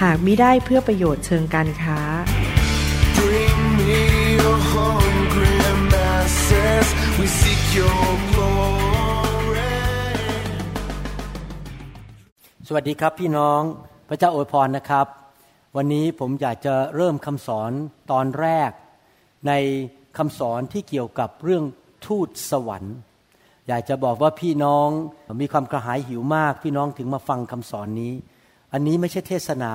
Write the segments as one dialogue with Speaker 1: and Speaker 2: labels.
Speaker 1: หากมิได้เพื่อประโยชน์เชิงการค้า
Speaker 2: Bring me your hungry masses. We seek your glory.
Speaker 3: สวัสดีครับพี่น้องพระเจ้าอวยพรนะครับ วันนี้ผมอยากจะเริ่มคำสอนตอนแรก ในคำสอนที่เกี่ยวกับเรื่องทูตสวรรค์ อยากจะบอกว่าพี่น้องมีความกระหายหิวมาก พี่น้องถึงมาฟังคำสอนนี้ อันนี้ไม่ใช่เทศนา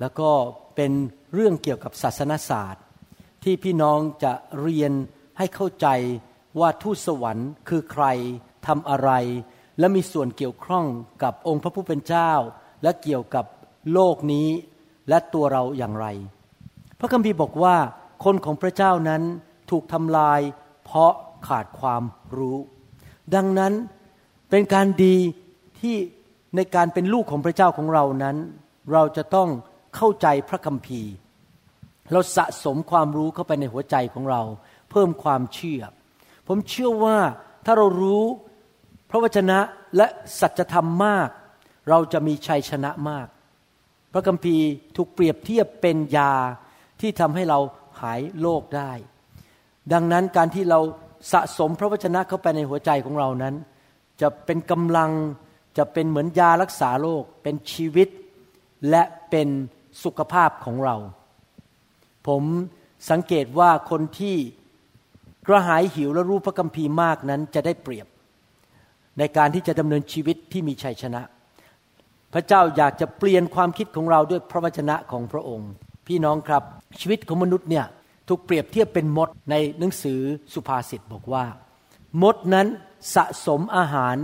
Speaker 3: แล้วก็เป็นเรื่องเกี่ยวกับศาสนศาสตร์ ที่พี่น้องจะเรียนให้เข้าใจว่าทูตสวรรค์คือใครทำอะไร และมีส่วนเกี่ยวข้องกับองค์พระผู้เป็นเจ้า และเกี่ยวกับโลกนี้และตัวเราอย่างไร พระคัมภีร์บอกว่าคนของพระเจ้านั้นถูกทำลาย เพราะขาดความรู้ ดังนั้นเป็นการดีที่ ในการเป็นลูกของพระเจ้าของเรานั้น เราจะต้องเข้าใจพระคัมภีร์ เราสะสมความรู้เข้าไปในหัวใจของเรา เพิ่มความเชื่อ ผมเชื่อว่าถ้าเรารู้พระวจนะและสัจธรรมมาก เราจะมีชัยชนะมาก พระคัมภีร์ถูกเปรียบเทียบเป็นยาที่ทำให้เราหายโรคได้ ดังนั้นการที่เราสะสมพระวจนะเข้าไปในหัวใจของเรานั้น จะเป็นกำลัง จะเป็นเหมือนยารักษาโรคเป็นชีวิต และเป็นสุขภาพของเรา ผมสังเกตว่าคนที่กระหายหิวและรู้พระคัมภีร์มากนั้นจะได้เปรียบ ในการที่จะดำเนินชีวิตที่มีชัยชนะ พระเจ้าอยากจะเปลี่ยนความคิดของเราด้วยพระวจนะของพระองค์ พี่น้องครับชีวิตของมนุษย์เนี่ยถูกเปรียบเทียบเป็นมดในหนังสือสุภาษิตบอกว่า มดนั้นสะสมอาหาร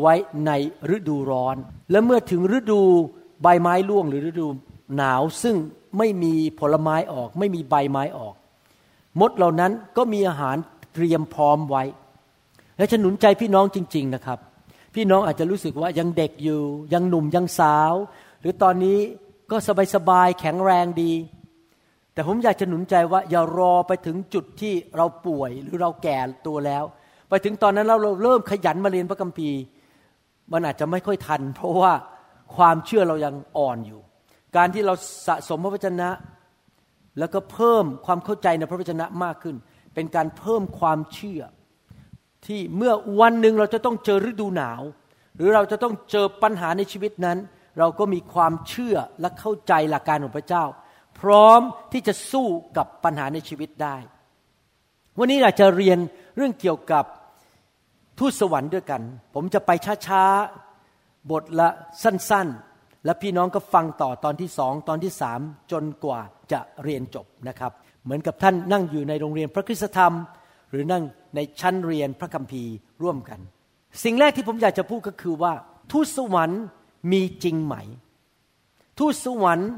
Speaker 3: ไว้ในฤดูร้อน และเมื่อถึงฤดูใบไม้ร่วงหรือฤดูหนาวซึ่งไม่มีผลไม้ออก ไม่มีใบไม้ออก มดเหล่านั้นก็มีอาหารเตรียมพร้อมไว้ และฉันหนุนใจพี่น้องจริง ๆนะครับ พี่น้องอาจจะรู้สึกว่ายังเด็กอยู่ ยังหนุ่มยังสาว หรือตอนนี้ก็สบายๆแข็งแรงดี แต่ผมอยากจะหนุนใจว่าอย่ารอไปถึงจุดที่เราป่วยหรือเราแก่ตัวแล้ว ไปถึงตอนนั้นเราเริ่มขยันมาเรียนพระคัมภีร์ มันอาจจะไม่ค่อยทัน เพราะว่าความเชื่อเรายังอ่อนอยู่ การที่เราสะสมพระวจนะ แล้วก็เพิ่มความเข้าใจในพระวจนะมากขึ้น เป็นการเพิ่มความเชื่อ ที่เมื่อวันหนึ่งเราจะต้องเจอฤดูหนาว หรือเราจะต้องเจอปัญหาในชีวิตนั้น เราก็มีความเชื่อและเข้าใจหลักการของพระเจ้า พร้อมที่จะสู้กับปัญหาในชีวิตได้ วันนี้อยากจะเรียนเรื่องเกี่ยวกับ ทูตสวรรค์ด้วยกัน ผมจะไปช้าๆ บทละสั้นๆ และพี่น้องก็ฟังต่อตอนที่สองตอนที่สามจนกว่าจะเรียนจบนะครับ เหมือนกับท่านนั่งอยู่ในโรงเรียนพระคุณธรรม หรือนั่งในชั้นเรียนพระคัมภีร์ร่วมกัน สิ่งแรกที่ผมอยากจะพูดก็คือว่า ทูตสวรรค์มีจริงไหม ทูตสวรรค์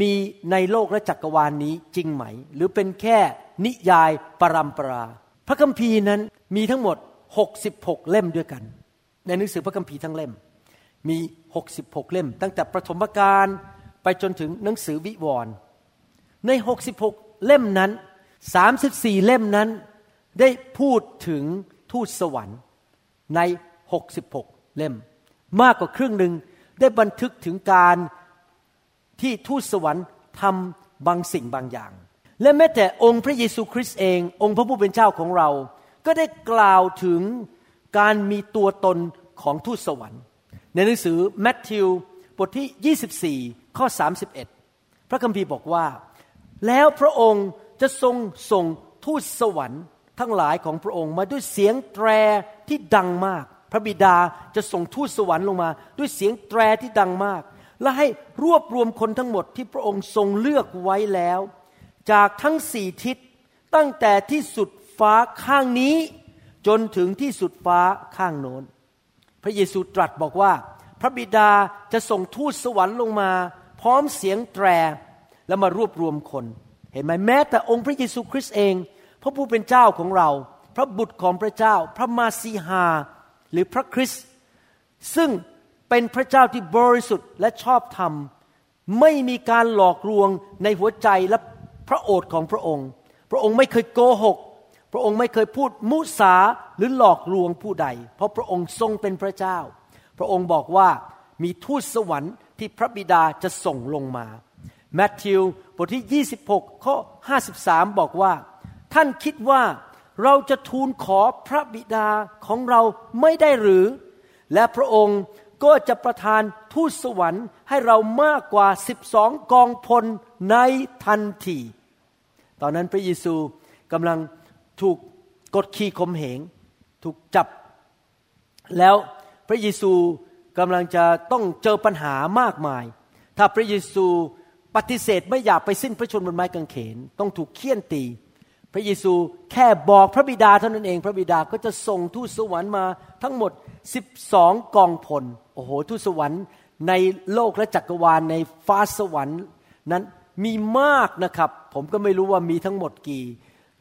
Speaker 3: มีในโลกและจักรวาลนนี้จริงไหม หรือเป็นแค่นิยายปรัมปรา พระคัมภีร์นั้นมีทั้งหมด 66 เล่มด้วยกัน ในหนังสือพระคัมภีร์ทั้งเล่ม มี 66 เล่ม ตั้งแต่ประถมกาลไปจนถึงหนังสือวิวรณ์ใน 66 เล่มนั้น 34 เล่มนั้นได้พูดถึงทูตสวรรค์ใน 66 เล่ม มากกว่าครึ่งหนึ่งได้บันทึกถึงการที่ทูตสวรรค์ทำบางสิ่งบางอย่าง และแม้แต่องค์พระเยซูคริสต์เอง องค์พระผู้เป็นเจ้าของเรา ก็ได้กล่าวถึงการมีตัวตนของทูตสวรรค์ ในหนังสือแมทธิวบทที่ 24 ข้อ 31 พระคัมภีร์บอกว่า แล้วพระองค์จะทรงส่งทูตสวรรค์ทั้งหลายของพระองค์มาด้วยเสียงแตรที่ดังมาก พระบิดาจะส่งทูตสวรรค์ลงมา ด้วยเสียงแตรที่ดังมาก และให้รวบรวมคนทั้งหมดที่พระองค์ทรงเลือกไว้แล้ว จากทั้งสี่ทิศตั้งแต่ที่สุด ฟ้าข้างนี้จนถึงที่สุดฟ้าข้างโน้น พระเยซูตรัสบอกว่า พระบิดาจะส่งทูตสวรรค์ลงมา พร้อมเสียงแตรแล้วมารวบรวมคน เห็นไหมแม้แต่องค์พระเยซูคริสต์เอง พระผู้เป็นเจ้าของเรา พระบุตรของพระเจ้า พระมาซีฮาหรือพระคริสต์ซึ่งเป็นพระเจ้าที่บริสุทธิ์และชอบธรรม ไม่มีการหลอกลวงในหัวใจและพระโอษฐ์ของพระองค์ พระองค์ไม่เคยโกหก พระองค์ไม่เคยพูดมุสาหรือหลอกลวงผู้ใด เพราะพระองค์ทรงเป็นพระเจ้า พระองค์บอกว่ามีทูตสวรรค์ที่พระบิดาจะส่งลงมาแมทธิวบทที่ 26 ข้อ 53 บอกว่า ท่านคิดว่าเราจะทูลขอพระบิดาของเราไม่ได้หรือ และพระองค์ก็จะประทานทูตสวรรค์ให้เรามากกว่า 12 กองพลในทันที ตอนนั้นพระเยซูกำลัง ถูกกดขี่ข่มเหง ถูกจับ แล้วพระเยซูกำลังจะต้องเจอปัญหามากมาย ถ้าพระเยซูปฏิเสธไม่อยากไปสิ้นพระชนม์บนไม้กางเขน ต้องถูกเคี่ยนตี พระเยซูแค่บอกพระบิดาเท่านั้นเอง พระบิดาก็จะส่งทูตสวรรค์มาทั้งหมด 12 กองพล โอ้โห ทูตสวรรค์ในโลกและจักรวาลในฟ้าสวรรค์นั้นมีมากนะครับ ผมก็ไม่รู้ว่ามีทั้งหมดกี่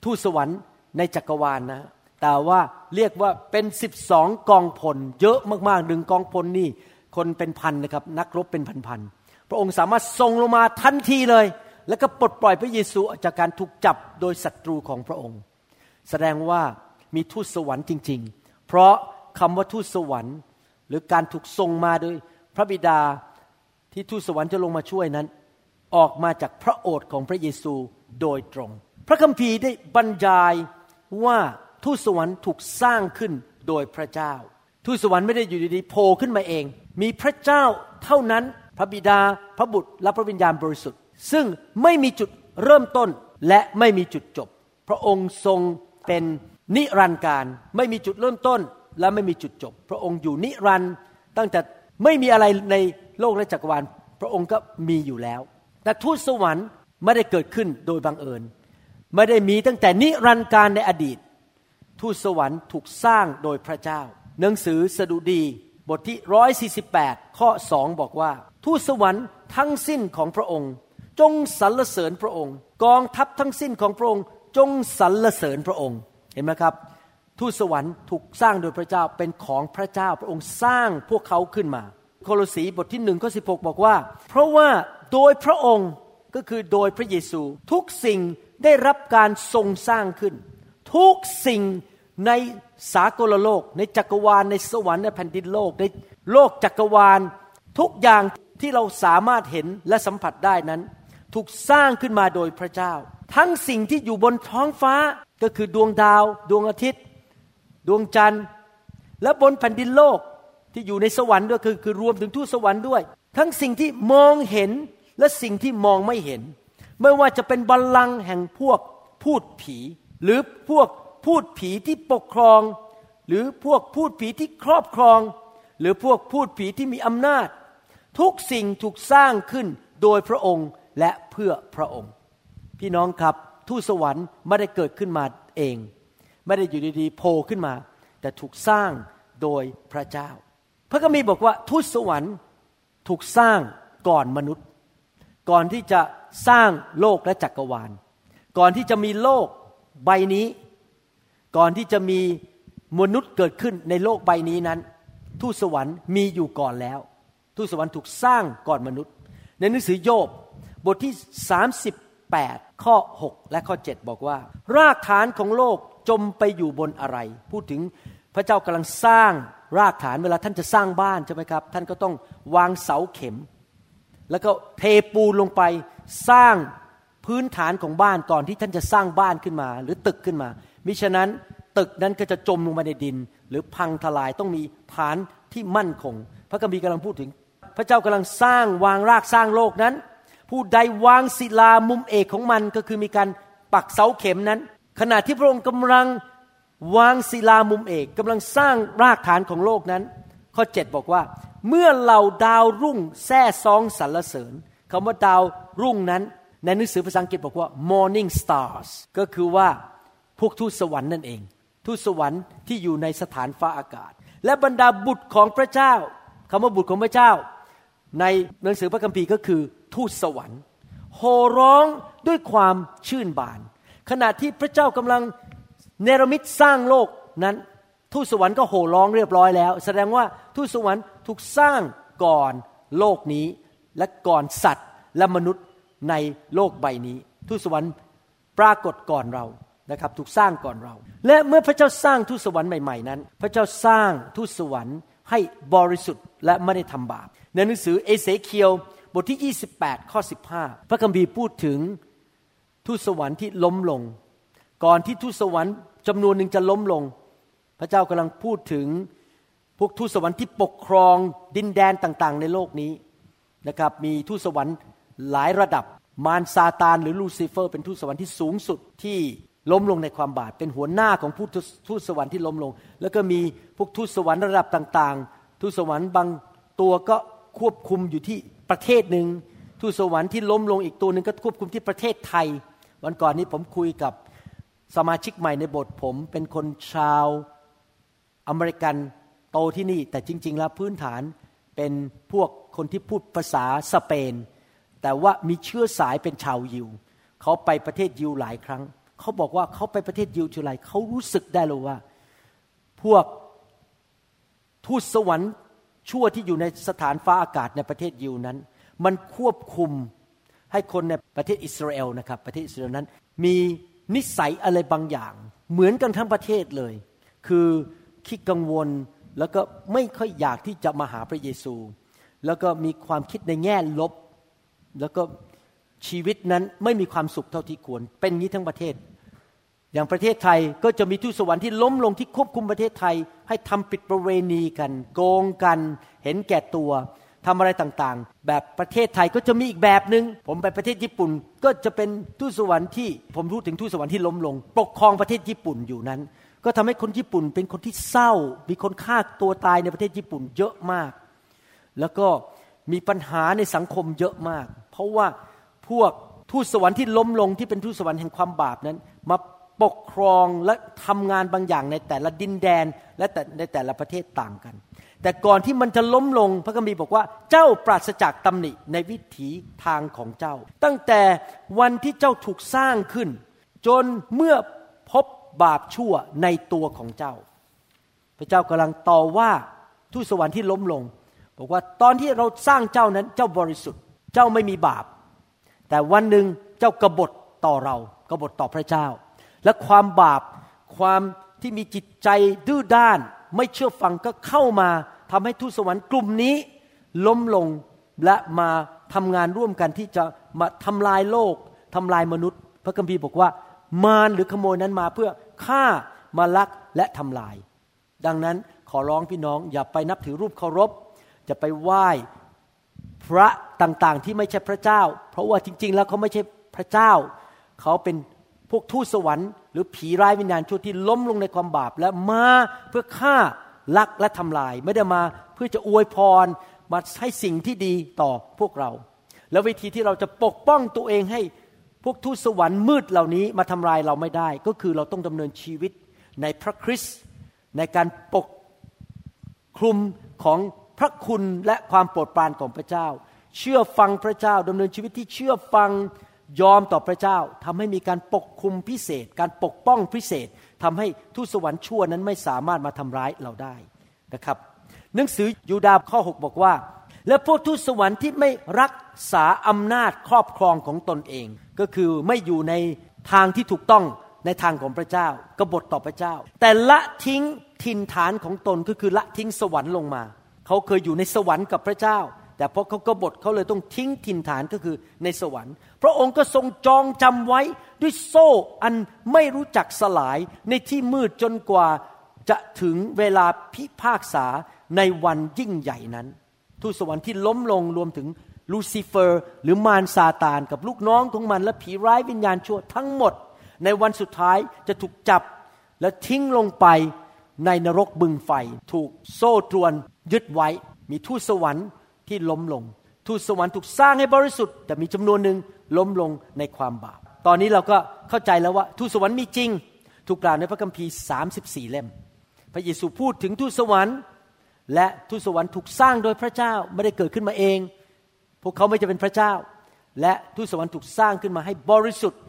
Speaker 3: ทูตสวรรค์ ในจักรวาลนะ แต่ว่าเรียกว่าเป็น12กองพล เยอะมากๆหนึ่งกองพลนี่ คนเป็นพันนะครับ นักรบเป็นพันๆพระองค์สามารถส่งลงมาทันทีเลย แล้วก็ปลดปล่อยพระเยซูออกจากการถูกจับโดยศัตรูของพระองค์ แสดงว่ามีทูตสวรรค์จริง ๆ เพราะคำว่าทูตสวรรค์ หรือการถูกส่งมาโดยพระบิดาที่ทูตสวรรค์จะลงมาช่วยนั้น ออกมาจากพระโอษฐ์ของพระเยซูโดยตรง พระคัมภีร์ได้บรรยาย ว่าทูตสวรรค์ถูกสร้างขึ้นโดยพระเจ้า ทูตสวรรค์ไม่ได้อยู่ดีๆโผล่ขึ้นมาเอง มีพระเจ้าเท่านั้นพระบิดาพระบุตรและพระวิญญาณบริสุทธิ์ ซึ่งไม่มีจุดเริ่มต้นและไม่มีจุดจบ พระองค์ทรงเป็นนิรันดร์การ ไม่มีจุดเริ่มต้นและไม่มีจุดจบ พระองค์อยู่นิรันดร์ตั้งแต่ไม่มีอะไรในโลกและจักรวาล พระองค์ก็มีอยู่แล้ว แต่ทูตสวรรค์ไม่ได้เกิดขึ้นโดยบังเอิญ ไม่ได้มีตั้งแต่นิรันดร์การในอดีต ทูตสวรรค์ถูกสร้างโดยพระเจ้า หนังสือสดุดีบทที่ 148 ข้อสองบอกว่า ทูตสวรรค์ทั้งสิ้นของพระองค์ จงสรรเสริญพระองค์ กองทัพทั้งสิ้นของพระองค์ จงสรรเสริญพระองค์เห็นไหมครับ ทูตสวรรค์ถูกสร้างโดยพระเจ้าเป็นของพระเจ้าพระองค์สร้างพวกเขาขึ้นมา โคลสีบทที่หนึ่งข้อสิบอกว่า เพราะว่าโดยพระองค์ก็คือโดยพระเยซูทุกสิ่ง ได้รับการทรงสร้างขึ้น ทุกสิ่งในสากลโลก ในจักรวาลในสวรรค์ในแผ่นดินโลกในโลกจักรวาล ทุกอย่างที่เราสามารถเห็นและสัมผัสได้นั้น ถูกสร้างขึ้นมาโดยพระเจ้า ทั้งสิ่งที่อยู่บนท้องฟ้าก็คือดวงดาว ดวงอาทิตย์ ดวงจันทร์ และบนแผ่นดินโลกที่อยู่ในสวรรค์ด้วยคือคือรวมถึงทูตสวรรค์ด้วย ทั้งสิ่งที่มองเห็นและสิ่งที่มองไม่เห็น ไม่ว่าจะเป็นบัลลังก์แห่งพวกพูดผี หรือพวกพูดผีที่ปกครอง หรือพวกพูดผีที่ครอบครอง หรือพวกพูดผีที่มีอำนาจ ทุกสิ่งถูกสร้างขึ้นโดยพระองค์และเพื่อพระองค์ พี่น้องครับทูตสวรรค์ไม่ได้เกิดขึ้นมาเอง ไม่ได้อยู่ดีๆโผล่ขึ้นมา แต่ถูกสร้างโดยพระเจ้า พระคัมภีร์บอกว่าทูตสวรรค์ถูกสร้างก่อนมนุษย์ ก่อนที่จะ สร้างโลกและจักรวาล ก่อนที่จะมีโลกใบนี้ ก่อนที่จะมีมนุษย์เกิดขึ้นในโลกใบนี้นั้น ทูตสวรรค์มีอยู่ก่อนแล้ว ทูตสวรรค์ถูกสร้างก่อนมนุษย์ ในหนังสือโยบบทที่ 38 ข้อ 6 และข้อ 7 บอกว่า รากฐานของโลกจมไปอยู่บนอะไร พูดถึงพระเจ้ากำลังสร้างรากฐานเวลาท่านจะสร้างบ้านใช่ไหมครับ ท่านก็ต้องวางเสาเข็ม แล้วก็เทปูนลงไป สร้างพื้นฐานของบ้านก่อนที่ท่านจะสร้างบ้านขึ้นมา หรือตึกขึ้นมา มิฉะนั้นตึกนั้นก็จะจมลงมาในดิน หรือพังทลายต้องมีฐานที่มั่นคง พระคัมภีร์กำลังพูดถึง พระเจ้ากำลังสร้างวางรากสร้างโลกนั้น ผู้ใดวางศิลามุมเอกของมันก็คือมีการปักเสาเข็มนั้น ขณะที่พระองค์กำลังวางศิลามุมเอกกำลังสร้างรากฐานของโลกนั้น ข้อ 7 บอกว่า เมื่อเหล่าดาวรุ่งแท้ซองสรรเสริญ คำว่าดาวรุ่งนั้น ในหนังสือภาษาอังกฤษบอกว่า morning stars ก็คือว่าพวกทูตสวรรค์นั่นเอง ทูตสวรรค์ที่อยู่ในสถานฟ้าอากาศ และบรรดาบุตรของพระเจ้าคำว่าบุตรของพระเจ้า ในหนังสือพระคัมภีร์ก็คือทูตสวรรค์โห่ร้องด้วยความชื่นบาน ขณะที่พระเจ้ากำลังเนรมิตสร้างโลกนั้น ทูตสวรรค์ก็โห่ร้องเรียบร้อยแล้ว แสดงว่าทูตสวรรค์ถูกสร้างก่อนโลกนี้ และก่อนสัตว์และมนุษย์ในโลกใบนี้ทูตสวรรค์ปรากฏก่อนเรานะครับถูกสร้างก่อนเรา และเมื่อพระเจ้าสร้างทูตสวรรค์ใหม่ๆนั้น พระเจ้าสร้างทูตสวรรค์ให้บริสุทธิ์และไม่ได้ทำบาปในหนังสือเอเสเคียวบทที่ 28 ข้อ 15 พระคัมภีร์พูดถึงทูตสวรรค์ที่ล้มลง ก่อนที่ทูตสวรรค์จำนวนหนึ่งจะล้มลง พระเจ้ากำลังพูดถึงพวกทูตสวรรค์ที่ปกครองดินแดนต่างๆ ในโลกนี้ นะครับมีทูตสวรรค์หลายระดับมารซาตานหรือลูซิเฟอร์ เป็นทูตสวรรค์ที่สูงสุดที่ล้มลงในความบาปเป็นหัวหน้าของผู้ทูตสวรรค์ที่ล้มลง แล้วก็มีพวกทูตสวรรค์ระดับต่างๆ ทูตสวรรค์บางตัวก็ควบคุมอยู่ที่ประเทศหนึ่งทูตสวรรค์ที่ล้มลงอีกตัวหนึ่งก็ควบคุมที่ประเทศไทย วันก่อนนี้ผมคุยกับสมาชิกใหม่ในโบสถ์ผม เป็นคนชาวอเมริกันโตที่นี่ แต่จริง ๆ แล้วพื้นฐานเป็นพวก คนที่พูดภาษาสเปน แต่ว่ามีเชื้อสายเป็นชาวยิว เขาไปประเทศยิวหลายครั้ง เขาบอกว่าเขาไปประเทศยิวทีไรเขารู้สึกได้เลยว่า พวกทูตสวรรค์ชั่วที่อยู่ในสถานฟ้าอากาศในประเทศยิวนั้น มันควบคุมให้คนในประเทศอิสราเอลนะครับประเทศอิสราเอลนั้น มีนิสัยอะไรบางอย่าง เหมือนกันทั้งประเทศเลย คือคิดกังวลแล้วก็ไม่ค่อยอยากที่จะมาหาพระเยซู แล้วก็มีความคิดในแง่ลบ แล้วก็ชีวิตนั้นไม่มีความสุขเท่าที่ควร เป็นงี้ทั้งประเทศ อย่างประเทศไทยก็จะมีทูตสวรรค์ที่ล้มลงที่ควบคุมประเทศไทย ให้ทำปิดประเวณีกัน โกงกัน เห็นแก่ตัวทำอะไรต่างๆ แบบประเทศไทยก็จะมีอีกแบบหนึง่งผมไปประเทศญี่ปุ่นก็จะเป็นทูตสวรรค์ที่ผมพูดถึงทูตสวรรค์ที่ล้มลง ปกครองประเทศญี่ปุ่นอยู่นั้น ก็ทำให้คนญี่ปุ่นเป็นคนที่เศร้า มีคนฆ่าตัวตายในประเทศญี่ปุ่นเยอะมาก แล้วก็มีปัญหาในสังคมเยอะมาก เพราะว่าพวกทูตสวรรค์ที่ล้มลงที่เป็นทูตสวรรค์แห่งความบาปนั้น มาปกครองและทำงานบางอย่างในแต่ละดินแดนและแต่ในแต่ละประเทศต่างกัน แต่ก่อนที่มันจะล้มลงพระคัมภีร์บอกว่าเจ้าปราศจากตำหนิในวิถีทางของเจ้า ตั้งแต่วันที่เจ้าถูกสร้างขึ้น จนเมื่อพบบาปชั่วในตัวของเจ้า พระเจ้ากำลังต่อว่าทูตสวรรค์ที่ล้มลง บอกว่าตอนที่เราสร้างเจ้านั้นเจ้าบริสุทธิ์ เจ้าไม่มีบาป แต่วันหนึ่งเจ้ากบฏต่อเรากบฏต่อพระเจ้า และความบาปความที่มีจิตใจดื้อด้าน ไม่เชื่อฟังก็เข้ามาทำให้ทูตสวรรค์กลุ่มนี้ ล้มลงและมาทำงานร่วมกันที่จะมาทำลายโลกทำลายมนุษย์ พระคัมภีร์บอกว่ามารหรือขโมยนั้นมาเพื่อฆ่ามาลักและทำลาย ดังนั้นขอร้องพี่น้องอย่าไปนับถือรูปเคารพ จะไปไหว้พระต่างๆที่ไม่ใช่พระเจ้า เพราะว่าจริง ๆ แล้วเขาไม่ใช่พระเจ้า เขาเป็นพวกทูตสวรรค์หรือผีร้ายวิญญาณชั่วที่ล้มลงในความบาป และมาเพื่อฆ่าลักและทำลาย ไม่ได้มาเพื่อจะอวยพรมาให้สิ่งที่ดีต่อพวกเรา แล้ววิธีที่เราจะปกป้องตัวเองให้พวกทูตสวรรค์มืดเหล่านี้มาทำลายเราไม่ได้ ก็คือเราต้องดำเนินชีวิตในพระคริสต์ในการปกคลุมของ พระคุณและความโปรดปรานของพระเจ้า เชื่อฟังพระเจ้าดำเนินชีวิตที่เชื่อฟังยอมต่อพระเจ้าทำให้มีการปกคุมพิเศษ การปกป้องพิเศษทำให้ทูตสวรรค์ชั่วนั้นไม่สามารถมาทำร้ายเราได้นะครับ หนังสือยูดาห์ข้อ 6 บอกว่า และพวกทูตสวรรค์ที่ไม่รักษาอำนาจครอบครองของตนเอง ก็คือไม่อยู่ในทางที่ถูกต้องในทางของพระเจ้ากบฏต่อพระเจ้า แต่ละทิ้งถิ่นฐานของตนก็คือละทิ้งสวรรค์ลงมา เขาเคยอยู่ในสวรรค์กับพระเจ้า แต่เพอเขากบฏเขาเลยต้องทิ้งถิ่นฐานก็คือในสวรรค์ พระองค์ก็ทรงจองจำไว้ด้วยโซ่อันไม่รู้จักสลายในที่มืดจนกว่าจะถึงเวลาพิพากษาในวันยิ่งใหญ่นั้น ทูตสวรรค์ที่ล้มลงรวมถึงลูซิเฟอร์ หรือมารซาตานกับลูกน้องของมันและผีร้ายวิญญาณชั่วทั้งหมด ในวันสุดท้ายจะถูกจับและทิ้งลงไปในนรกบึงไฟ ถูกโซ่ตรวน ยึดไว้ มีทูตสวรรค์ที่ล้มลง ทูตสวรรค์ถูกสร้างให้บริสุทธิ์ แต่มีจำนวนหนึ่งล้มลงในความบาป ตอนนี้เราก็เข้าใจแล้วว่า ทูตสวรรค์มีจริง ถูกกล่าวในพระคัมภีร์ 34 เล่ม พระเยซูพูดถึงทูตสวรรค์ และทูตสวรรค์ถูกสร้างโดยพระเจ้าไม่ได้เกิดขึ้นมาเอง พวกเขาไม่จะเป็นพระเจ้า และทูตสวรรค์ถูกสร้างขึ้นมาให้บริสุทธิ์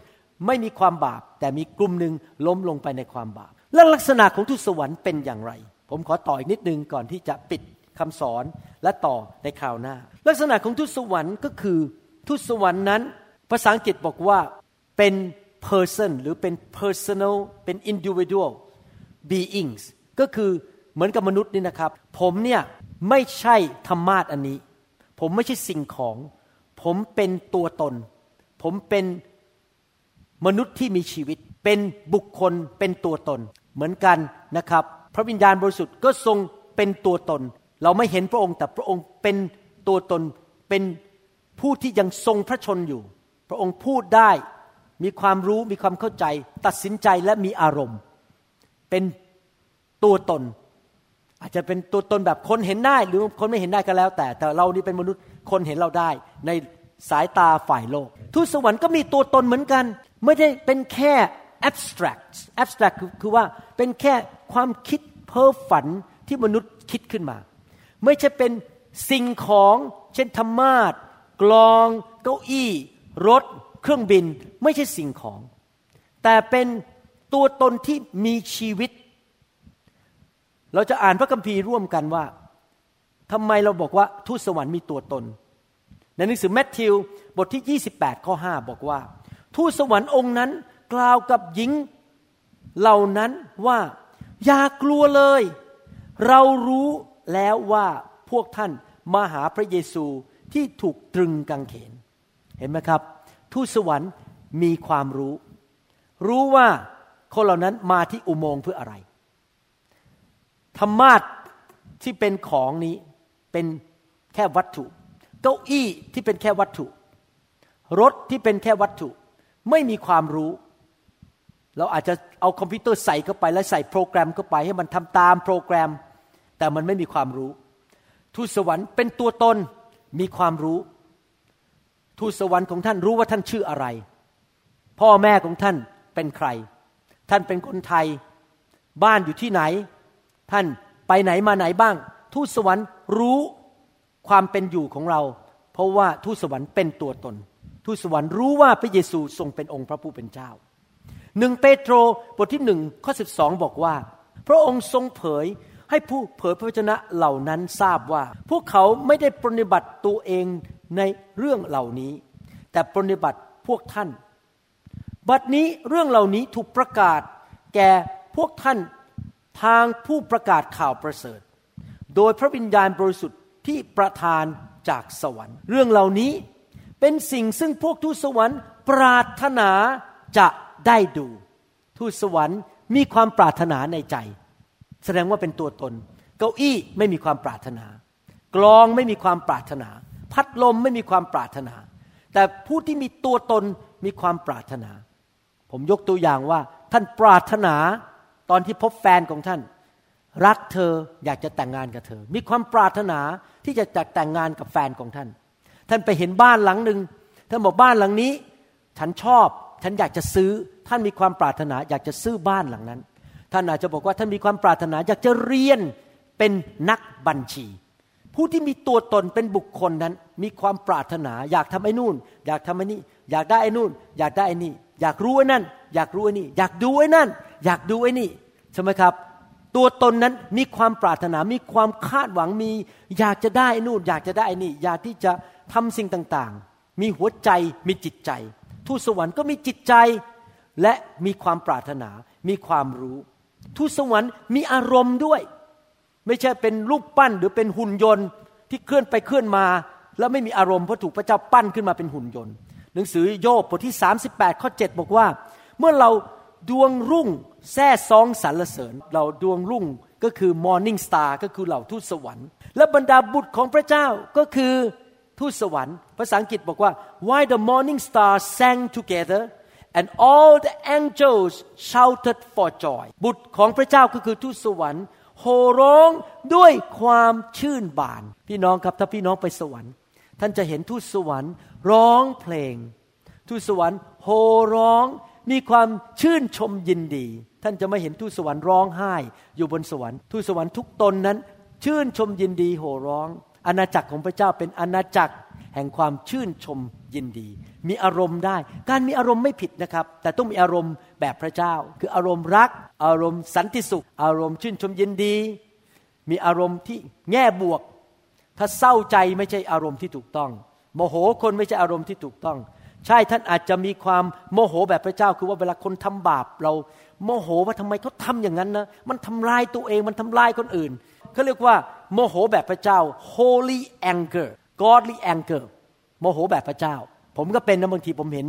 Speaker 3: ไม่มีความบาป แต่มีกลุ่มหนึ่งล้มลงไปในความบาป และลักษณะของทูตสวรรค์เป็นอย่างไร ผมขอต่ออีกนิดนึงก่อนที่จะปิดคำสอนและต่อในคราวหน้า ลักษณะของทูตสวรรค์ก็คือทูตสวรรค์นั้น ภาษาอังกฤษบอกว่าเป็น person หรือเป็น personal เป็น individual beings ก็คือเหมือนกับมนุษย์นี่นะครับ ผมเนี่ยไม่ใช่ธรรมาทอันนี้ ผมไม่ใช่สิ่งของ ผมเป็นตัวตน ผมเป็นมนุษย์ที่มีชีวิต เป็นบุคคลเป็นตัวตน เหมือนกันนะครับ พระวิญญาณบริสุทธิ์ก็ทรงเป็นตัวตน เราไม่เห็นพระองค์แต่พระองค์เป็นตัวตน เป็นผู้ที่ยังทรงพระชนอยู่ พระองค์พูดได้มีความรู้มีความเข้าใจ ตัดสินใจและมีอารมณ์ เป็นตัวตน อาจจะเป็นตัวตนแบบคนเห็นได้หรือคนไม่เห็นได้ก็แล้ว แต่แต่เรานี่เป็นมนุษย์คนเห็นเราได้ในสายตาฝ่ายโลก ทูตสวรรค์ก็มีตัวตนเหมือนกัน ไม่ได้เป็นแค่ abstract abstract คือว่าเป็นแค่ความคิดเพ้อฝันที่มนุษย์คิดขึ้นมา ไม่ใช่เป็นสิ่งของเช่นธรรมาทกลอง เก้าอี้ รถ เครื่องบิน ไม่ใช่สิ่งของ แต่เป็นตัวตนที่มีชีวิต เราจะอ่านพระคัมภีร์ร่วมกันว่าทำไมเราบอกว่าทูตสวรรค์มีตัวตน ในหนังสือแมทธิวบทที่ 28 ข้อ 5 บอกว่า ทูตสวรรค์องค์นั้น กล่าวกับหญิงเหล่านั้นว่าอย่ากลัวเลย เรารู้แล้วว่าพวกท่านมาหาพระเยซูที่ถูกตรึงกางเขน เห็นไหมครับ ทูตสวรรค์มีความรู้ รู้ว่าคนเหล่านั้นมาที่อุโมงค์เพื่ออะไร ธรรมาทที่เป็นของนี้เป็นแค่วัตถุ เก้าอี้ที่เป็นแค่วัตถุ รถที่เป็นแค่วัตถุ ไม่มีความรู้ เราอาจจะเอาคอมพิวเตอร์ใส่เข้าไปแล้วใส่โปรแกรมเข้าไป ให้มันทำตามโปรแกรม แต่มันไม่มีความรู้ ทูตสวรรค์เป็นตัวตนมีความรู้ ทูตสวรรค์ของท่านรู้ว่าท่านชื่ออะไร พ่อแม่ของท่านเป็นใคร ท่านเป็นคนไทย บ้านอยู่ที่ไหน ท่านไปไหนมาไหนบ้าง ทูตสวรรค์รู้ความเป็นอยู่ของเรา เพราะว่าทูตสวรรค์เป็นตัวตน ทูตสวรรค์รู้ว่าพระเยซูทรงเป็นองค์พระผู้เป็นเจ้า หนึ่งเปโตรบทที่หนึ่งข้อสิบสองบอกว่า พระองค์ทรงเผยให้ผู้เผยพระวจนะเหล่านั้นทราบว่า พวกเขาไม่ได้ปรนิบัติตัวเองในเรื่องเหล่านี้ แต่ปรนิบัติพวกท่าน บัดนี้เรื่องเหล่านี้ถูกประกาศแก่พวกท่านทางผู้ประกาศข่าวประเสริฐ โดยพระวิญญาณบริสุทธิ์ที่ประทานจากสวรรค์ เรื่องเหล่านี้เป็นสิ่งซึ่งพวกทูตสวรรค์ปรารถนาจะ ได้ดู ทูตสวรรค์มีความปรารถนาในใจ แสดงว่าเป็นตัวตน เก้าอี้ไม่มีความปรารถนา กลองไม่มีความปรารถนา พัดลมไม่มีความปรารถนา แต่ผู้ที่มีตัวตนมีความปรารถนา ผมยกตัวอย่างว่า ท่านปรารถนาตอนที่พบแฟนของท่าน รักเธออยากจะแต่งงานกับเธอ มีความปรารถนาที่จะจัดแต่งงานกับแฟนของท่าน ท่านไปเห็นบ้านหลังหนึ่งท่านบอกบ้านหลังนี้ ฉันชอบ ฉันอยากจะซื้อ ท่านมีความปรารถนาอยากจะซื้อบ้านหลังนั้น ท่านอาจจะบอกว่าท่านมีความปรารถนาอยากจะเรียนเป็นนักบัญชี ผู้ที่มีตัวตนเป็นบุคคลนั้น มีความปรารถนา อยากทำไอ้นู่น อยากทำไอ้นี่ อยากได้ไอ้นู่น อยากได้ไอ้นี่ อยากรู้ไอ้นั่น อยากรู้ไอ้นี่ อยากดูไอ้นั่น อยากดูไอ้นี่ใช่ไหมครับ ตัวตนนั้นมีความปรารถนา มีความคาดหวังมี อยากจะได้ไอ้นู่น อยากจะได้ไอ้นี่ อยากที่จะทำสิ่งต่างๆ มีหัวใจมีจิตใจ ทูตสวรรค์ก็มีจิตใจและมีความปรารถนา มีความรู้ ทูตสวรรค์มีอารมณ์ด้วย ไม่ใช่เป็นรูปปั้นหรือเป็นหุ่นยนต์ที่เคลื่อนไปเคลื่อนมา แล้วไม่มีอารมณ์เพราะถูกพระเจ้าปั้นขึ้นมาเป็นหุ่นยนต์ หนังสือโยบบทที่ 38 ข้อ 7 บอกว่า เมื่อเราดวงรุ่งแท้ซองสรรเสริญ เราดวงรุ่งก็คือ morning star ก็คือเหล่าทูตสวรรค์ และบรรดาบุตรของพระเจ้าก็คือ ทูตสวรรค์ภาษาอังกฤษบอกว่า why the morning star sang together and all the angels shouted for joy บุตรของพระเจ้าก็คือทูตสวรรค์โห่ร้องด้วยความชื่นบาน พี่น้องครับถ้าพี่น้องไปสวรรค์ ท่านจะเห็นทูตสวรรค์ร้องเพลง ทูตสวรรค์โห่ร้องมีความชื่นชมยินดี ท่านจะไม่เห็นทูตสวรรค์ร้องไห้ อยู่บนสวรรค์ทูตสวรรค์ทุกตนนั้น ชื่นชมยินดีโห่ร้อง อาณาจักรของพระเจ้าเป็นอาณาจักรแห่งความชื่นชมยินดี มีอารมณ์ได้ การมีอารมณ์ไม่ผิดนะครับ แต่ต้องมีอารมณ์แบบพระเจ้า คืออารมณ์รัก อารมณ์สันติสุข อารมณ์ชื่นชมยินดี มีอารมณ์ที่แง่บวก ถ้าเศร้าใจไม่ใช่อารมณ์ที่ถูกต้องโมโหคนไม่ใช่อารมณ์ที่ถูกต้อง ใช่ท่านอาจจะมีความโมโหแบบพระเจ้า คือว่าเวลาคนทำบาปเราโมโหว่าทำไมเขาทำอย่างนั้นนะมันทำลายตัวเองมันทำลายคนอื่นเขาเรียกว่า โมโหแบบพระเจ้า holy anger godly anger โมโหแบบพระเจ้า ผมก็เป็นนะบางทีผมเห็น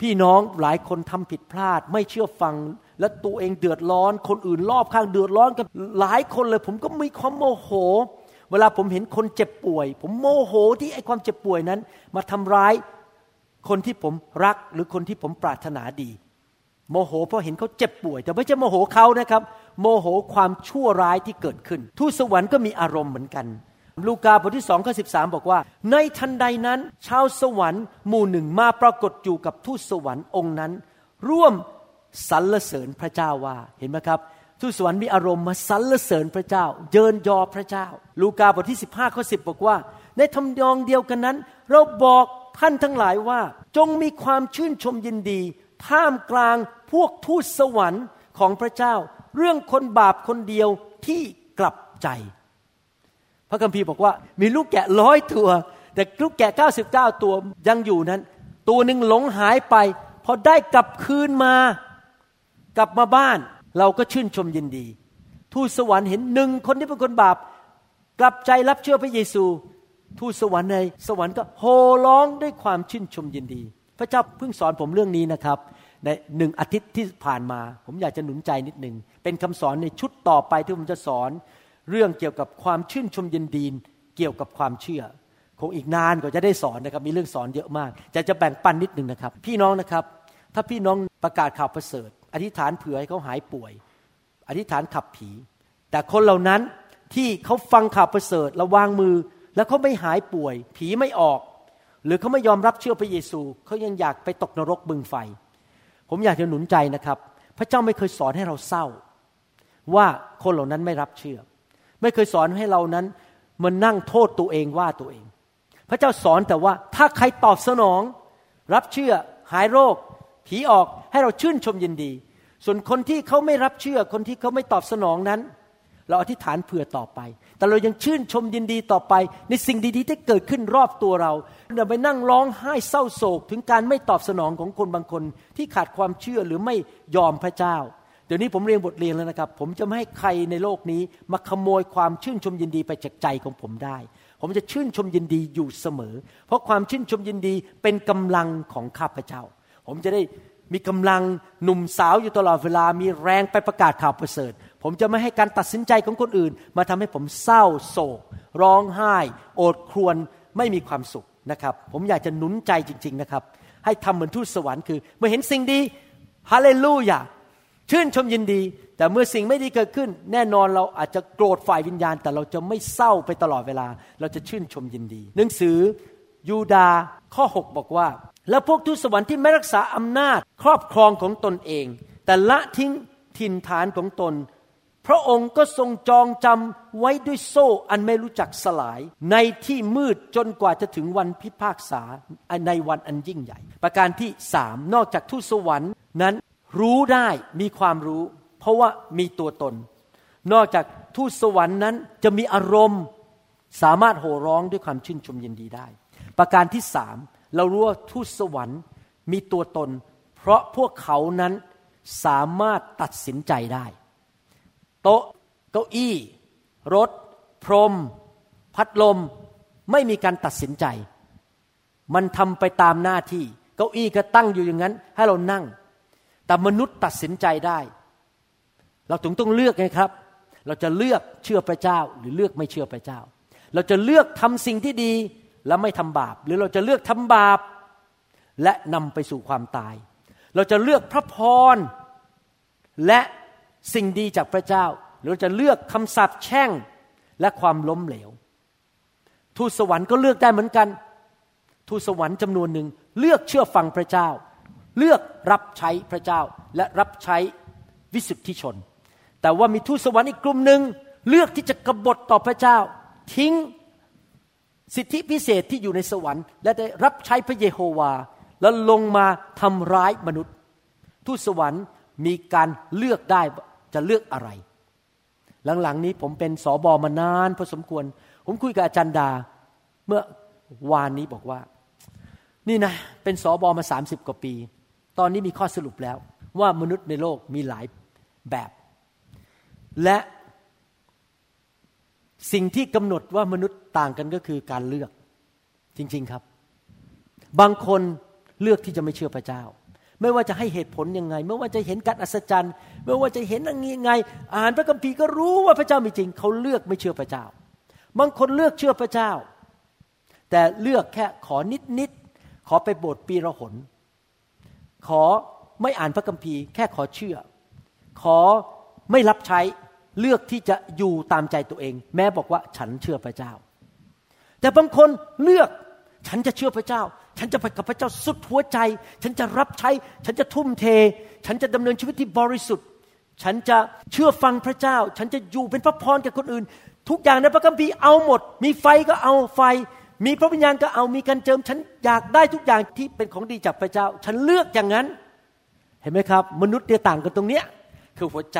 Speaker 3: พี่น้องหลายคนทำผิดพลาด ไม่เชื่อฟัง และตัวเองเดือดร้อน คนอื่นรอบข้างเดือดร้อนกันหลายคนเลย ผมก็มีความโมโห เวลาผมเห็นคนเจ็บป่วย ผมโมโหที่ไอ้ความเจ็บป่วยนั้น มาทำร้ายคนที่ผมรักหรือคนที่ผมปรารถนาดี โมโหเพราะเห็นเขาเจ็บป่วย แต่ไม่ใช่โมโหเขานะครับ โมโหความชั่วร้ายที่เกิดขึ้น ทูตสวรรค์ก็มีอารมณ์เหมือนกัน ลูกาบทที่สองข้อสิบอกว่า ในทันใดนั้น ชาวสวรรค์หมู่หนึ่งมาปรากฏอยู่กับทูตสวรรค์องค์นั้น ร่วมสรรเสริญพระเจ้าว่าเห็นไหมครับทูตสวรรค์มีอารมณ์มาสรรเสริญพระเจ้า เยินยอพระเจ้า ลูกาบทที่ 15ข้อ10 บอกว่า ในทำนองเดียวกันนั้น เราบอกท่านทั้งหลายว่า จงมีความชื่นชมยินดี ท่ามกลางพวกทูตสวรรค์ของพระเจ้า เรื่องคนบาปคนเดียวที่กลับใจ พระคัมภีร์บอกว่ามีลูกแกะร้อยตัว แต่ลูกแกะ 99 ตัวยังอยู่นั้น ตัวหนึ่งหลงหายไป พอได้กลับคืนมา กลับมาบ้าน เราก็ชื่นชมยินดี ทูตสวรรค์เห็นหนึ่งคนที่เป็นคนบาป กลับใจรับเชื่อพระเยซูทูตสวรรค์ในสวรรค์ก็โห่ร้องด้วยความชื่นชมยินดี พระเจ้าเพิ่งสอนผมเรื่องนี้นะครับ ในหนึ่งอาทิตย์ที่ผ่านมา ผมอยากจะหนุนใจนิดหนึ่งเป็นคำสอนในชุดต่อไปที่ผมจะสอน เรื่องเกี่ยวกับความชื่นชมยินดีเกี่ยวกับความเชื่อ คงอีกนานกว่าจะได้สอนนะครับ มีเรื่องสอนเยอะมาก จะจะแบ่งปันนิดหนึ่งนะครับ พี่น้องนะครับ ถ้าพี่น้องประกาศข่าวประเสริฐ อธิษฐานเผื่อให้เขาหายป่วย อธิษฐานขับผี แต่คนเหล่านั้นที่เขาฟังข่าวประเสริฐระวางมือ แล้วเขาไม่หายป่วย ผีไม่ออก หรือเขาไม่ยอมรับเชื่อพระเยซูเขายังอยากไปตกนรกบึงไฟ ผมอยากจะหนุนใจนะครับ พระเจ้าไม่เคยสอนให้เราเศร้า ว่าคนเหล่านั้นไม่รับเชื่อ ไม่เคยสอนให้เรานั้นมานั่งโทษตัวเองว่าตัวเอง พระเจ้าสอนแต่ว่าถ้าใครตอบสนอง รับเชื่อหายโรค ผีออกให้เราชื่นชมยินดี ส่วนคนที่เขาไม่รับเชื่อ คนที่เขาไม่ตอบสนองนั้น เราอธิษฐานเผื่อต่อไป แต่เรายังชื่นชมยินดีต่อไป ในสิ่งดีๆที่เกิดขึ้นรอบตัวเราอย่าไปนั่งร้องไห้เศร้าโศก ถึงการไม่ตอบสนองของคนบางคน ที่ขาดความเชื่อหรือไม่ยอมพระเจ้า เดี๋ยวนี้ผมเรียนบทเรียนแล้วนะครับ ผมจะไม่ให้ใครในโลกนี้มาขโมยความชื่นชมยินดีไปจากใจของผมได้ ผมจะชื่นชมยินดีอยู่เสมอ เพราะความชื่นชมยินดีเป็นกำลังของข้าพเจ้า ผมจะได้มีกำลังหนุ่มสาวอยู่ตลอดเวลา มีแรงไปประกาศข่าวประเสริฐ ผมจะไม่ให้การตัดสินใจของคนอื่น มาทำให้ผมเศร้าโศก ร้องไห้ โอดครวญไม่มีความสุขนะครับ ผมอยากจะหนุนใจจริง ๆนะครับ ให้ทำเหมือนทูตสวรรค์คือเมื่อเห็นสิ่งดีฮาเลลูยาชื่นชมยินดี แต่เมื่อสิ่งไม่ดีเกิดขึ้น แน่นอนเราอาจจะโกรธฝ่ายวิญญาณ แต่เราจะไม่เศร้าไปตลอดเวลา เราจะชื่นชมยินดี หนังสือยูดาข้อ 6 บอกว่า แล้วพวกทูตสวรรค์ที่ไม่รักษาอำนาจครอบครองของตนเอง แต่ละทิ้งถิ่นฐานของตน พระองค์ก็ทรงจองจำไว้ด้วยโซ่อันไม่รู้จักสลาย ในที่มืดจนกว่าจะถึงวันพิพากษาในวันอันยิ่งใหญ่ ประการที่สามนอกจากทูตสวรรค์นั้นรู้ได้มีความรู้ เพราะว่ามีตัวตน นอกจากทูตสวรรค์นั้นจะมีอารมณ์สามารถโห่ร้องด้วยความชื่นชมยินดีได้ ประการที่สามเรารู้ว่าทูตสวรรค์มีตัวตน เพราะพวกเขานั้นสามารถตัดสินใจได้ โต๊ะเก้าอี้ รถ พรม พัดลม ไม่มีการตัดสินใจ มันทำไปตามหน้าที่ เก้าอี้ก็ตั้งอยู่อย่างนั้น ให้เรานั่ง แต่มนุษย์ตัดสินใจได้ เราถึงต้องเลือกไงครับ เราจะเลือกเชื่อพระเจ้า หรือเลือกไม่เชื่อพระเจ้า เราจะเลือกทำสิ่งที่ดีและไม่ทำบาป หรือเราจะเลือกทำบาป และนำไปสู่ความตาย เราจะเลือกพระพรและ สิ่งดีจากพระเจ้า หรือจะเลือกคำสาปแช่งและความล้มเหลว ทูตสวรรค์ก็เลือกได้เหมือนกัน ทูตสวรรค์จำนวนหนึ่งเลือกเชื่อฟังพระเจ้า เลือกรับใช้พระเจ้าและรับใช้วิสุทธิชน แต่ว่ามีทูตสวรรค์อีกกลุ่มหนึ่งเลือกที่จะกบฏต่อพระเจ้า ทิ้งสิทธิพิเศษที่อยู่ในสวรรค์ และได้รับใช้พระเยโฮวา แล้วลงมาทำร้ายมนุษย์ ทูตสวรรค์มีการเลือกได้ จะเลือกอะไร หลังๆนี้ผมเป็นสอบอมานานพอสมควร ผมคุยกับอาจารย์ดา เมื่อวานนี้บอกว่า นี่นะ เป็นสอบอมาสามสิบกว่าปี ตอนนี้มีข้อสรุปแล้ว ว่ามนุษย์ในโลกมีหลายแบบ และสิ่งที่กำหนดว่ามนุษย์ต่างกันก็คือการเลือกจริง ๆครับ บางคนเลือกที่จะไม่เชื่อพระเจ้า ไม่ว่าจะให้เหตุผลยังไง ไม่ว่าจะเห็นการอัศจรรย์ ไม่ว่าจะเห็นอย่างยังไง อ่านพระคัมภีร์ก็รู้ว่าพระเจ้ามีจริง เขาเลือกไม่เชื่อพระเจ้า บางคนเลือกเชื่อพระเจ้า แต่เลือกแค่ขอนิดนิดๆขอไปโบสถ์ปีละหน ขอไม่อ่านพระคัมภีร์ แค่ขอเชื่อ ขอไม่รับใช้เลือกที่จะอยู่ตามใจตัวเอง แม้บอกว่าฉันเชื่อพระเจ้า แต่บางคนเลือกฉันจะเชื่อพระเจ้า ฉันจะไปกับพระเจ้าสุดหัวใจ ฉันจะรับใช้ ฉันจะทุ่มเท ฉันจะดำเนินชีวิตที่บริสุทธิ์ ฉันจะเชื่อฟังพระเจ้า ฉันจะอยู่เป็นพระพรแก่คนอื่น ทุกอย่างในพระคัมภีร์เอาหมด มีไฟก็เอาไฟ มีพระวิญญาณก็เอามีการเจิม ฉันอยากได้ทุกอย่างที่เป็นของดีจากพระเจ้า ฉันเลือกอย่างนั้น เห็นไหมครับ มนุษย์เนี่ยต่างกันตรงเนี้ยคือหัวใจ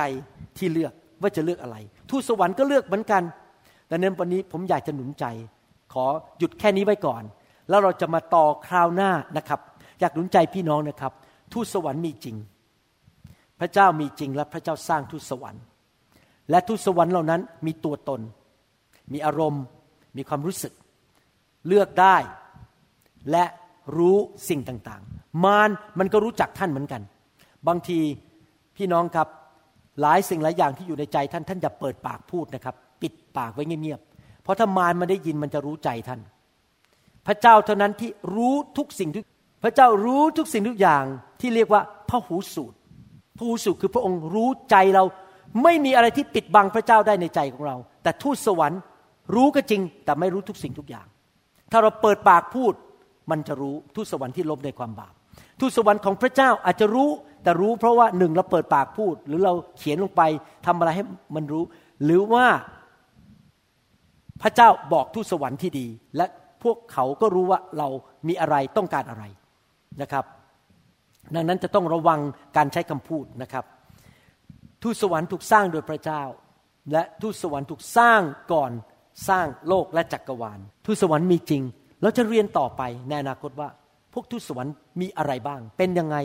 Speaker 3: ที่เลือกว่าจะเลือกอะไร ทูตสวรรค์ก็เลือกเหมือนกันดังนั้นวันนี้ผมอยากจะหนุนใจ ขอหยุดแค่นี้ไว้ก่อน แล้วเราจะมาต่อคราวหน้านะครับ อยากหนุนใจพี่น้องนะครับ ทูตสวรรค์มีจริง พระเจ้ามีจริงและพระเจ้าสร้างทูตสวรรค์ และทูตสวรรค์เหล่านั้นมีตัวตน มีอารมณ์ มีความรู้สึก เลือกได้และรู้สิ่งต่างๆ มารมันก็รู้จักท่านเหมือนกัน บางทีพี่น้องครับหลายสิ่งหลายอย่างที่อยู่ในใจท่านท่านอย่าเปิดปากพูดนะครับ ปิดปากไว้เงียบๆเพราะถ้ามารมันได้ยินมันจะรู้ใจท่าน พระเจ้าเท่านั้นที่รู้ทุกสิ่งทุกพระเจ้ารู้ทุกสิ่งทุกอย่างที่เรียกว่าพระหูสูตรพระหูสูตรคือพระองค์รู้ใจเราไม่มีอะไรที่ปิดบังพระเจ้าได้ในใจของเรา แต่ทูตสวรรค์รู้ก็จริง แต่ไม่รู้ทุกสิ่งทุกอย่าง ถ้าเราเปิดปากพูดมันจะรู้ทูตสวรรค์ที่ลบในความบาปทูตสวรรค์ของพระเจ้าอาจจะรู้แต่รู้เพราะว่าหนึ่งเราเปิดปากพูด หรือเราเขียนลงไปทำอะไรให้มันรู้ หรือว่าพระเจ้าบอกทูตสวรรค์ที่ดี และ พวกเขาก็รู้ว่าเรามีอะไรต้องการอะไรนะครับ ดังนั้นจะต้องระวังการใช้คำพูดนะครับทูตสวรรค์ถูกสร้างโดยพระเจ้า และทูตสวรรค์ถูกสร้างก่อนสร้างโลกและจักรวาลทูตสวรรค์มีจริง เราจะเรียนต่อไปในอนาคตว่า พวกทูตสวรรค์มีอะไรบ้าง เป็นยังไง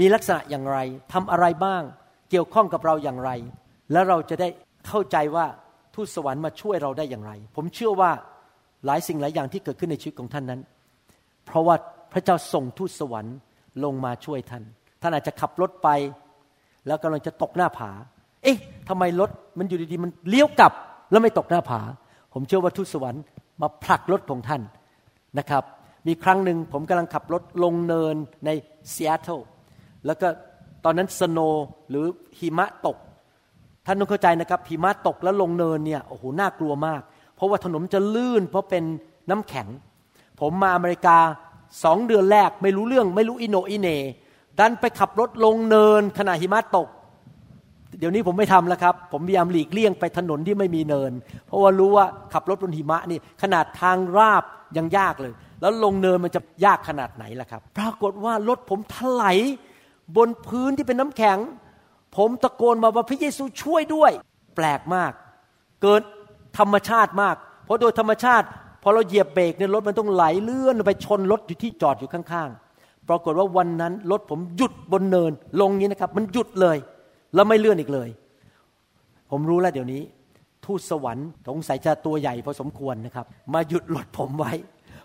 Speaker 3: มีลักษณะอย่างไรทำอะไรบ้าง เกี่ยวข้องกับเราอย่างไร แล้วเราจะได้เข้าใจว่าทูตสวรรค์มาช่วยเราได้อย่างไร ผมเชื่อว่า หลายสิ่งหลายอย่างที่เกิดขึ้นในชีวิตของท่านนั้น เพราะว่าพระเจ้าส่งทูตสวรรค์ลงมาช่วยท่าน ท่านอาจจะขับรถไป แล้วกำลังจะตกหน้าผา เอ๊ะทำไมรถมันอยู่ดีๆมันเลี้ยวกลับแล้วไม่ตกหน้าผา ผมเชื่อว่าทูตสวรรค์มาผลักรถของท่านนะครับ มีครั้งหนึ่งผมกำลังขับรถลงเนินในซีแอตเทิลแล้วก็ตอนนั้น snow หรือหิมะตก ท่านต้องเข้าใจนะครับหิมะตกแล้วลงเนินเนี่ยโอ้โหน่ากลัวมาก เพราะว่าถนนจะลื่น เพราะเป็นน้ำแข็ง ผมมาอเมริกาสองเดือนแรกไม่รู้เรื่องไม่รู้อีโหน่อีเหน่ ดันไปขับรถลงเนินขณะหิมะตก เดี๋ยวนี้ผมไม่ทำแล้วครับ ผมพยายามหลีกเลี่ยงไปถนนที่ไม่มีเนิน เพราะว่ารู้ว่าขับรถบนหิมะนี่ขนาดทางราบยังยากเลย แล้วลงเนินมันจะยากขนาดไหนล่ะครับ ปรากฏว่ารถผมถลายบนพื้นที่เป็นน้ำแข็ง ผมตะโกนมาว่าพระเยซูช่วยด้วย แปลกมาก เกิด ธรรมชาติมาก เพราะโดยธรรมชาติพอเราเหยียบเบรกเนี่ยรถมันต้องไหลเลื่อนไปชนรถอยู่ที่จอดอยู่ข้างๆ ปรากฏว่าวันนั้นรถผมหยุดบนเนิน ลงนี้นะครับ มันหยุดเลย แล้วไม่เลื่อนอีกเลย ผมรู้แล้วเดี๋ยวนี้ ทูตสวรรค์สงสัยจะตัวใหญ่พอสมควรนะครับ มาหยุดรถผมไว้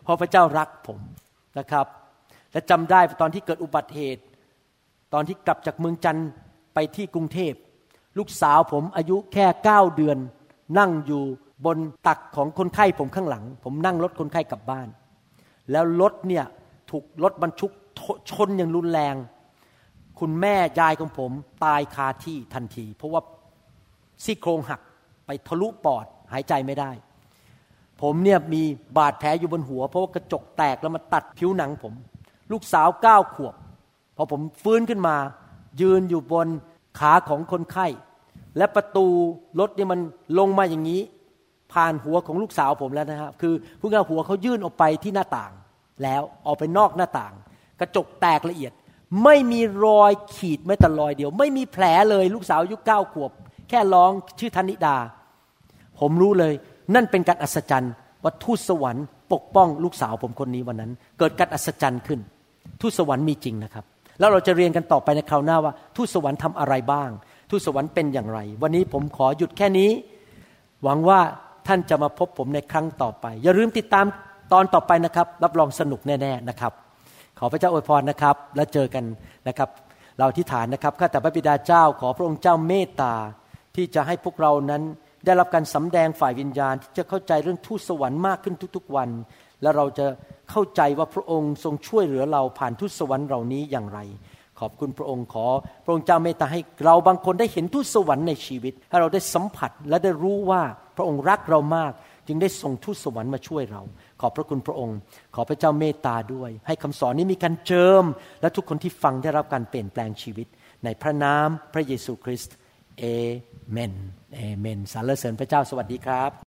Speaker 3: เพราะพระเจ้ารักผมนะครับ และจำได้ตอนที่เกิดอุบัติเหตุ ตอนที่กลับจากเมืองจันทร์ไปที่กรุงเทพ ลูกสาวผมอายุแค่เก้าเดือน นั่งอยู่บนตักของคนไข้ผมข้างหลัง ผมนั่งรถคนไข้กลับบ้าน แล้วรถเนี่ยถูกรถบรรทุกชนอย่างรุนแรง คุณแม่ยายของผมตายคาที่ทันที เพราะว่าซี่โครงหักไปทะลุปอดหายใจไม่ได้ ผมเนี่ยมีบาดแผลอยู่บนหัว เพราะว่ากระจกแตกแล้วมาตัดผิวหนังผม ลูกสาวเก้าขวบพอผมฟื้นขึ้นมา ยืนอยู่บนขาของคนไข้ และประตูรถเนี่ยมันลงมาอย่างนี้ ผ่านหัวของลูกสาวผมแล้วนะครับ คือพูดง่ายหัวเขายื่นออกไปที่หน้าต่าง แล้วออกไปนอกหน้าต่าง กระจกแตกละเอียด ไม่มีรอยขีดแม้แต่รอยเดียว ไม่มีแผลเลยลูกสาวอายุเก้าขวบ แค่ร้องชื่อธนิดา ผมรู้เลย นั่นเป็นการอัศจรรย์ว่าทูตสวรรค์ปกป้องลูกสาวผมคนนี้วันนั้น เกิดการอัศจรรย์ขึ้น ทูตสวรรค์มีจริงนะครับ แล้วเราจะเรียนกันต่อไปในคราวหน้าว่า ทูตสวรรค์ทำอะไรบ้าง ทูตสวรรค์เป็นอย่างไร วันนี้ผมขอหยุดแค่นี้ หวังว่าท่านจะมาพบผมในครั้งต่อไป อย่าลืมติดตามตอนต่อไปนะครับ รับรองสนุกแน่ ๆนะครับ ขอพระเจ้าอวยพรนะครับ แล้วเจอกันนะครับ เราอธิษฐานนะครับข้าแต่พระบิดาเจ้าขอพระองค์เจ้าเมตตาที่จะให้พวกเรานั้นได้รับการสำแดงฝ่ายวิญญาณ ที่จะเข้าใจเรื่องทูตสวรรค์มากขึ้นทุกๆวัน และเราจะเข้าใจว่าพระองค์ทรงช่วยเหลือเราผ่านทูตสวรรค์เหล่านี้อย่างไร ขอบคุณพระองค์ขอ พระองค์เจ้าเมตตาให้เราบางคนได้เห็นทูตสวรรค์ในชีวิต ให้เราได้สัมผัสและได้รู้ว่าพระองค์รักเรามาก จึงได้ส่งทูตสวรรค์มาช่วยเรา ขอบพระคุณพระองค์ ขอพระเจ้าเมตตาด้วย ให้คำสอนนี้มีการเจิม และทุกคนที่ฟังได้รับการเปลี่ยนแปลงชีวิต ในพระนามพระเยซูคริสต์เอเมนเอเมนสรรเสริญพระเจ้าสวัสดีครับ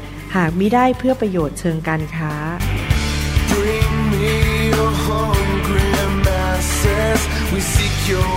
Speaker 1: หากมิได้เพื่อประโยชน์เชิงการค้า
Speaker 2: Bring me your hungry masses. We seek your